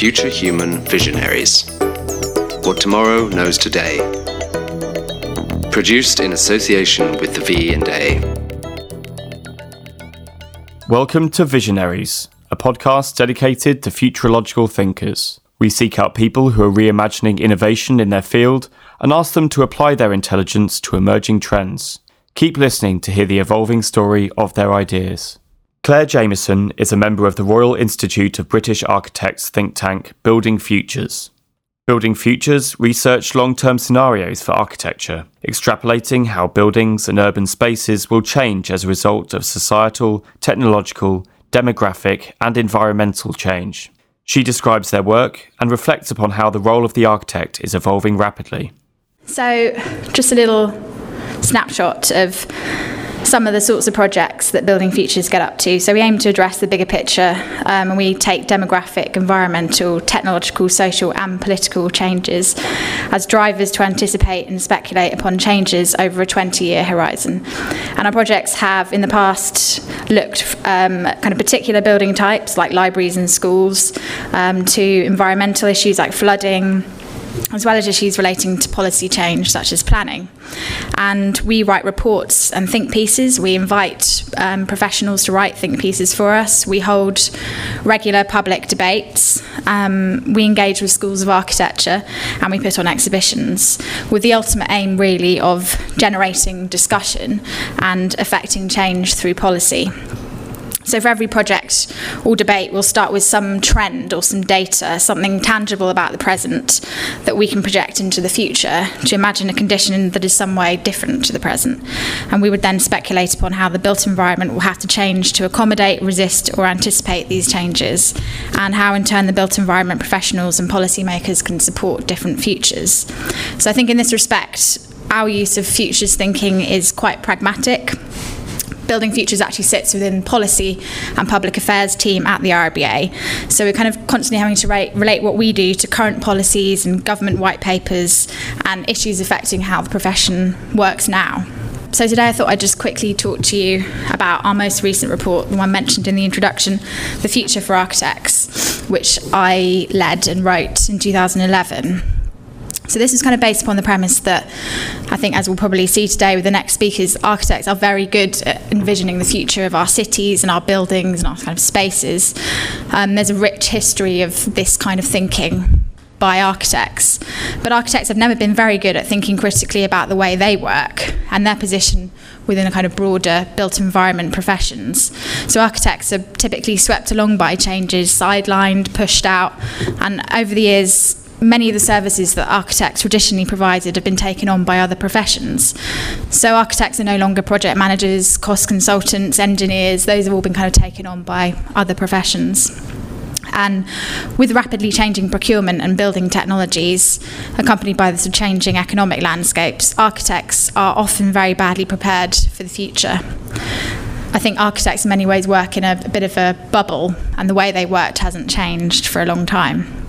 Future Human Visionaries What Tomorrow Knows Today. Produced in association with the V&A. Welcome to Visionaries, a podcast dedicated to futurological thinkers. We seek out people who are reimagining innovation in their field and ask them to apply their intelligence to emerging trends. Keep listening to hear the evolving story of their ideas. Claire Jamieson is a member of the Royal Institute of British Architects think tank Building Futures. Building Futures research long term scenarios for architecture, extrapolating how buildings and urban spaces will change as a result of societal, technological, demographic, and environmental change. She describes their work and reflects upon how the role of the architect is evolving rapidly. So, just a little snapshot of some of the sorts of projects that Building Futures get up to. So we aim to address the bigger picture um, and we take demographic, environmental, technological, social and political changes as drivers to anticipate and speculate upon changes over a 20-year horizon. And our projects have in the past looked um, at kind of particular building types like libraries and schools um, to environmental issues like flooding, as well as issues relating to policy change, such as planning. And we write reports and think pieces. We invite um, professionals to write think pieces for us. We hold regular public debates. Um, we engage with schools of architecture and we put on exhibitions with the ultimate aim, really, of generating discussion and affecting change through policy. So, for every project or debate, we'll start with some trend or some data, something tangible about the present that we can project into the future to imagine a condition that is some way different to the present. And we would then speculate upon how the built environment will have to change to accommodate, resist, or anticipate these changes, and how, in turn, the built environment professionals and policymakers can support different futures. So, I think in this respect, our use of futures thinking is quite pragmatic Building Futures actually sits within the policy and public affairs team at the RIBA. So we're kind of constantly having to relate what we do to current policies and government white papers and issues affecting how the profession works now. So today I thought I'd just quickly talk to you about our most recent report, the one mentioned in the introduction, The Future for Architects, which I led and wrote in 2011. So this is kind of based upon the premise that I think, as we'll probably see today with the next speakers, architects are very good at envisioning the future of our cities and our buildings and our kind of spaces. Um, there's a rich history of this kind of thinking by architects, but architects have never been very good at thinking critically about the way they work and their position within a kind of broader built environment professions. So architects are typically swept along by changes, sidelined, pushed out, and over the years many of the services that architects traditionally provided have been taken on by other professions. So architects are no longer project managers, cost consultants, engineers, those have all been kind of taken on by other professions. And with rapidly changing procurement and building technologies, accompanied by the changing economic landscapes, architects are often very badly prepared for the future. I think architects in many ways work in a, a bit of a bubble, and the way they worked hasn't changed for a long time.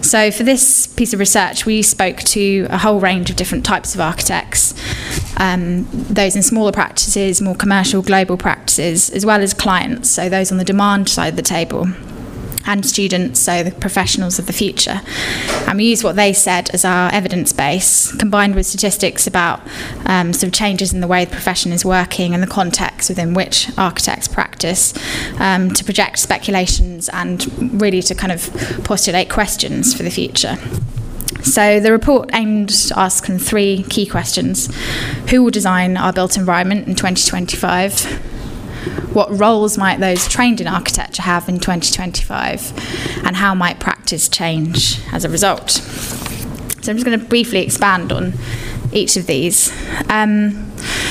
So, for this piece of research, we spoke to a whole range of different types of architects, um, those in smaller practices, more commercial, global practices, as well as clients, so those on the demand side of the table and students, so the professionals of the future. And we use what they said as our evidence base, combined with statistics about um, sort of changes in the way the profession is working and the context within which architects practice, um, to project speculations and really to kind of postulate questions for the future. So the report aimed to ask three key questions. Who will design our built environment in 2025? What roles might those trained in architecture have in 2025? And how might practice change as a result? So I'm just going to briefly expand on each of these. Um,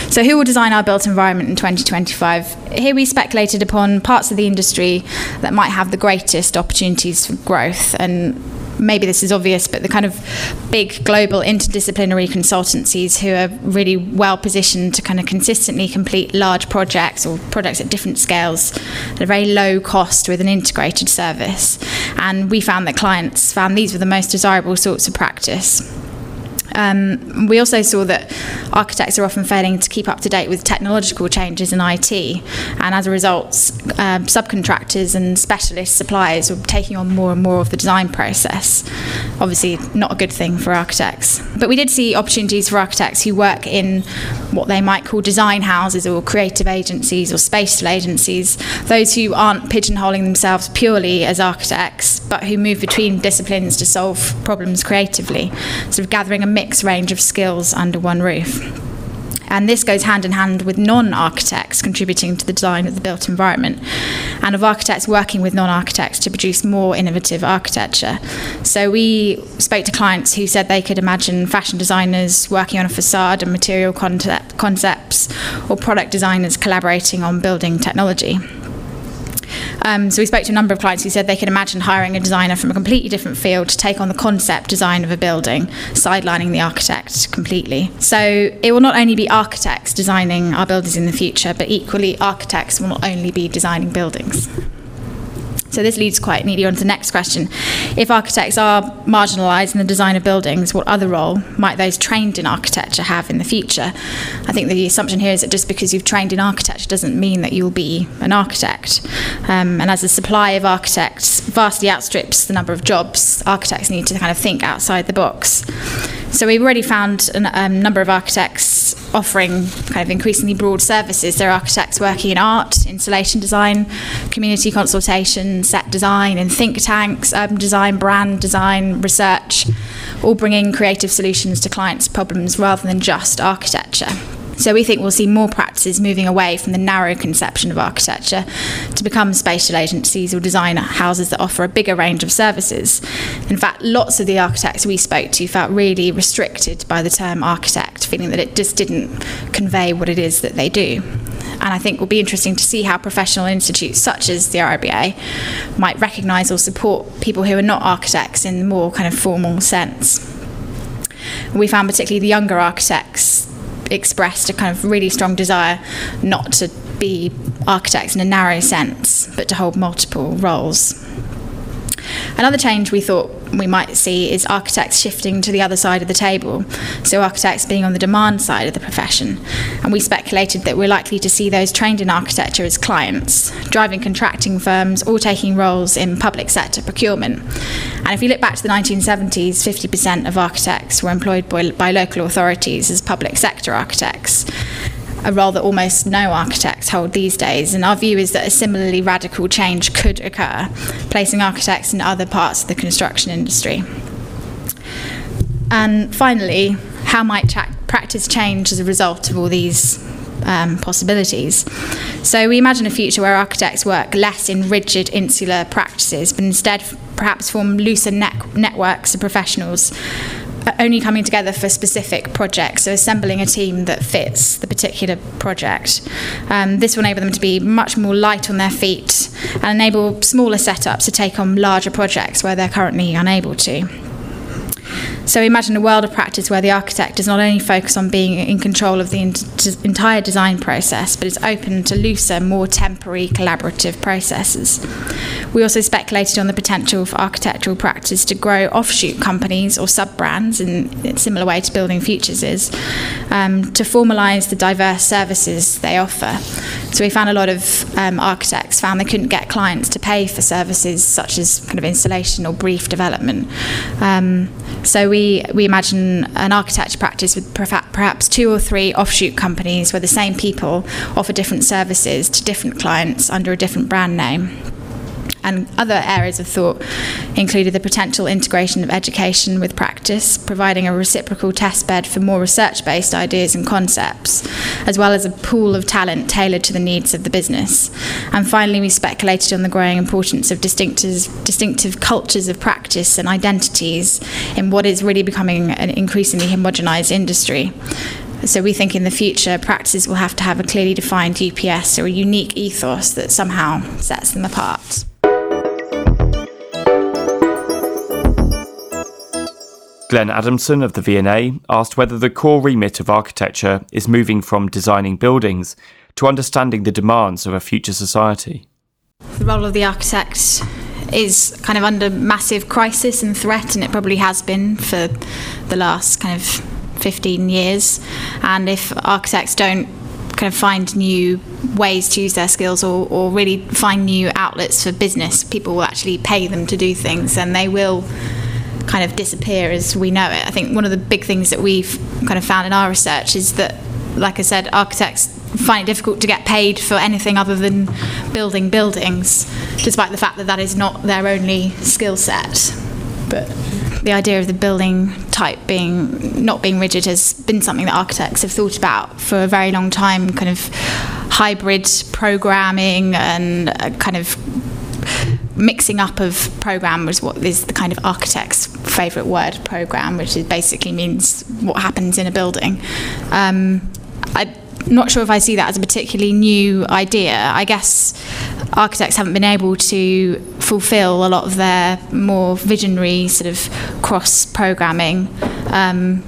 so, who will design our built environment in 2025? Here we speculated upon parts of the industry that might have the greatest opportunities for growth and maybe this is obvious, but the kind of big global interdisciplinary consultancies who are really well positioned to kind of consistently complete large projects or projects at different scales at a very low cost with an integrated service. And we found that clients found these were the most desirable sorts of practice. Um, we also saw that architects are often failing to keep up to date with technological changes in IT, and as a result, uh, subcontractors and specialist suppliers were taking on more and more of the design process. Obviously, not a good thing for architects. But we did see opportunities for architects who work in what they might call design houses or creative agencies or spatial agencies, those who aren't pigeonholing themselves purely as architects, but who move between disciplines to solve problems creatively, sort of gathering a range of skills under one roof. And this goes hand in hand with non architects contributing to the design of the built environment, and of architects working with non architects to produce more innovative architecture. So we spoke to clients who said they could imagine fashion designers working on a facade and material concept, concepts, or product designers collaborating on building technology. Um, so we spoke to a number of clients who said they could imagine hiring a designer from a completely different field to take on the concept design of a building, sidelining the architect completely. So it will not only be architects designing our buildings in the future, but equally architects will not only be designing buildings. So this leads quite neatly on to the next question. If architects are marginalised in the design of buildings, what other role might those trained in architecture have in the future? I think the assumption here is that just because you've trained in architecture doesn't mean that you'll be an architect. Um, and as the supply of architects vastly outstrips the number of jobs, architects need to kind of think outside the box. So we've already found a um, number of architects offering kind of increasingly broad services. There are architects working in art, installation design, community consultation, set design, in think tanks, urban design, brand design, research, all bringing creative solutions to clients' problems rather than just architecture. So we think we'll see more practices moving away from the narrow conception of architecture to become spatial agencies or design houses that offer a bigger range of services. In fact, lots of the architects we spoke to felt really restricted by the term architect, feeling that it just didn't convey what it is that they do. And I think it will be interesting to see how professional institutes such as the RIBA might recognise or support people who are not architects in the more kind of formal sense. We found particularly the younger architects expressed a kind of really strong desire not to be architects in a narrow sense, but to hold multiple roles. Another change we thought we might see is architects shifting to the other side of the table, so architects being on the demand side of the profession. And we speculated that we're likely to see those trained in architecture as clients, driving contracting firms or taking roles in public sector procurement. And if you look back to the 1970s, 50% of architects were employed by, by local authorities as public sector architects a role that almost no architects hold these days. And our view is that a similarly radical change could occur, placing architects in other parts of the construction industry. And finally, how might tra- practice change as a result of all these um, possibilities? So we imagine a future where architects work less in rigid insular practices, but instead perhaps form looser ne- networks of professionals only coming together for specific projects, so assembling a team that fits the particular project. Um, this will enable them to be much more light on their feet and enable smaller setups to take on larger projects where they're currently unable to. So imagine a world of practice where the architect does not only focus on being in control of the entire design process, but is open to looser, more temporary collaborative processes. We also speculated on the potential for architectural practice to grow offshoot companies or sub brands in a similar way to Building Futures is, um, to formalise the diverse services they offer. So we found a lot of um, architects found they couldn't get clients to pay for services such as kind of installation or brief development. Um, so we, we imagine an architecture practice with perhaps two or three offshoot companies where the same people offer different services to different clients under a different brand name and other areas of thought included the potential integration of education with practice, providing a reciprocal testbed for more research based ideas and concepts, as well as a pool of talent tailored to the needs of the business. And finally, we speculated on the growing importance of distinctive, distinctive cultures of practice and identities in what is really becoming an increasingly homogenized industry. So we think in the future, practices will have to have a clearly defined UPS or a unique ethos that somehow sets them apart. Glenn Adamson of the V&A asked whether the core remit of architecture is moving from designing buildings to understanding the demands of a future society. The role of the architect is kind of under massive crisis and threat, and it probably has been for the last kind of 15 years. And if architects don't kind of find new ways to use their skills or, or really find new outlets for business, people will actually pay them to do things and they will kind of disappear as we know it. I think one of the big things that we've kind of found in our research is that, like I said, architects find it difficult to get paid for anything other than building buildings, despite the fact that that is not their only skill set. But the idea of the building type being not being rigid has been something that architects have thought about for a very long time kind of hybrid programming and uh, kind of mixing up of program was what is the kind of architect's favorite word program which basically means what happens in a building um, I not sure if I see that as a particularly new idea. I guess architects haven't been able to fulfill a lot of their more visionary sort of cross programming. Um,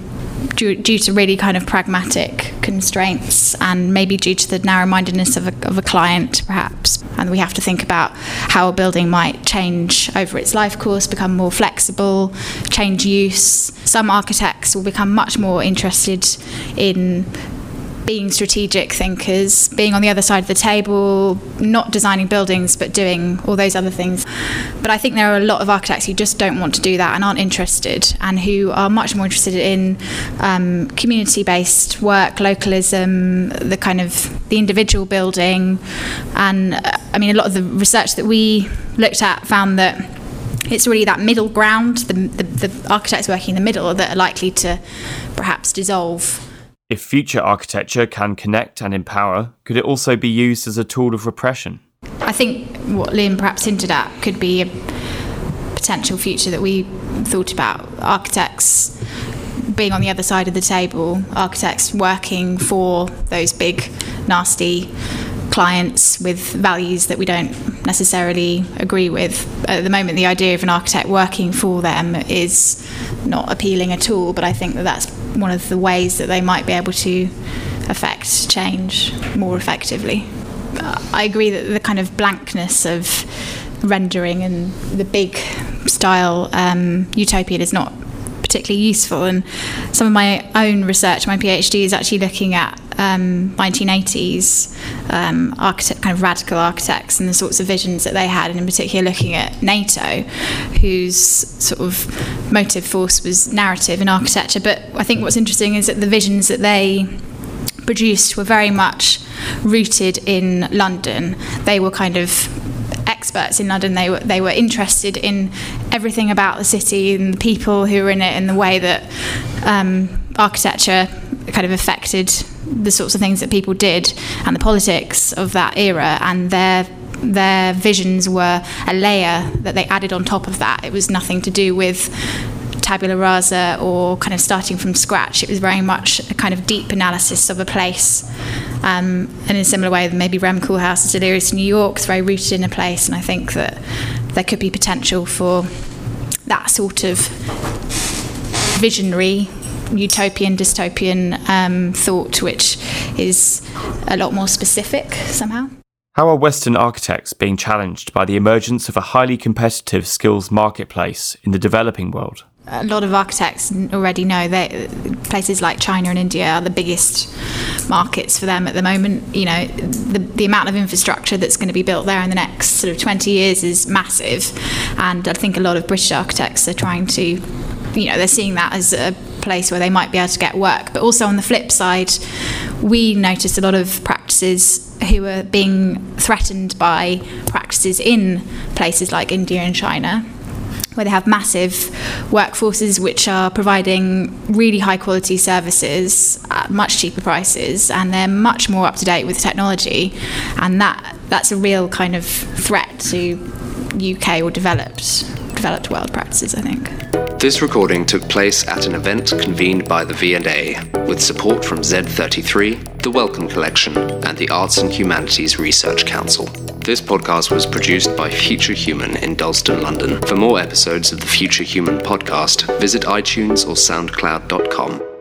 due, due, to really kind of pragmatic constraints and maybe due to the narrow mindedness of a, of a client, perhaps. And we have to think about how a building might change over its life course, become more flexible, change use. Some architects will become much more interested in being strategic thinkers, being on the other side of the table, not designing buildings but doing all those other things. But I think there are a lot of architects who just don't want to do that and aren't interested, and who are much more interested in um, community-based work, localism, the kind of the individual building, and uh, I mean a lot of the research that we looked at found that it's really that middle ground, the, the, the architects working in the middle that are likely to perhaps dissolve if future architecture can connect and empower, could it also be used as a tool of repression? I think what Liam perhaps hinted at could be a potential future that we thought about. Architects being on the other side of the table, architects working for those big, nasty clients with values that we don't necessarily agree with. At the moment, the idea of an architect working for them is not appealing at all, but I think that that's one of the ways that they might be able to affect change more effectively. I agree that the kind of blankness of rendering and the big style um, utopian is not particularly useful. And some of my own research, my PhD, is actually looking at um, 1980s um, architect, kind of radical architects and the sorts of visions that they had, and in particular looking at NATO, whose sort of motive force was narrative in architecture. But I think what's interesting is that the visions that they produced were very much rooted in London. They were kind of experts in London. They were they were interested in everything about the city and the people who were in it and the way that um, architecture kind of affected the sorts of things that people did and the politics of that era and their their visions were a layer that they added on top of that. It was nothing to do with tabula rasa or kind of starting from scratch. It was very much a kind of deep analysis of a place. Um, and in a similar way, maybe Rem Koolhaas' Delirious New York is very rooted in a place. And I think that there could be potential for that sort of visionary utopian dystopian um, thought which is a lot more specific somehow how are Western architects being challenged by the emergence of a highly competitive skills marketplace in the developing world? A lot of architects already know that places like China and India are the biggest markets for them at the moment. You know, the, the amount of infrastructure that's going to be built there in the next sort of 20 years is massive. And I think a lot of British architects are trying to, you know, they're seeing that as a place where they might be able to get work. But also on the flip side, we noticed a lot of practices who are being threatened by practices in places like India and China where they have massive workforces which are providing really high quality services at much cheaper prices and they're much more up to date with technology and that that's a real kind of threat to UK or developed developed world practices I think. This recording took place at an event convened by the V&A with support from Z33, the Wellcome Collection, and the Arts and Humanities Research Council. This podcast was produced by Future Human in Dalston, London. For more episodes of the Future Human podcast, visit iTunes or soundcloud.com.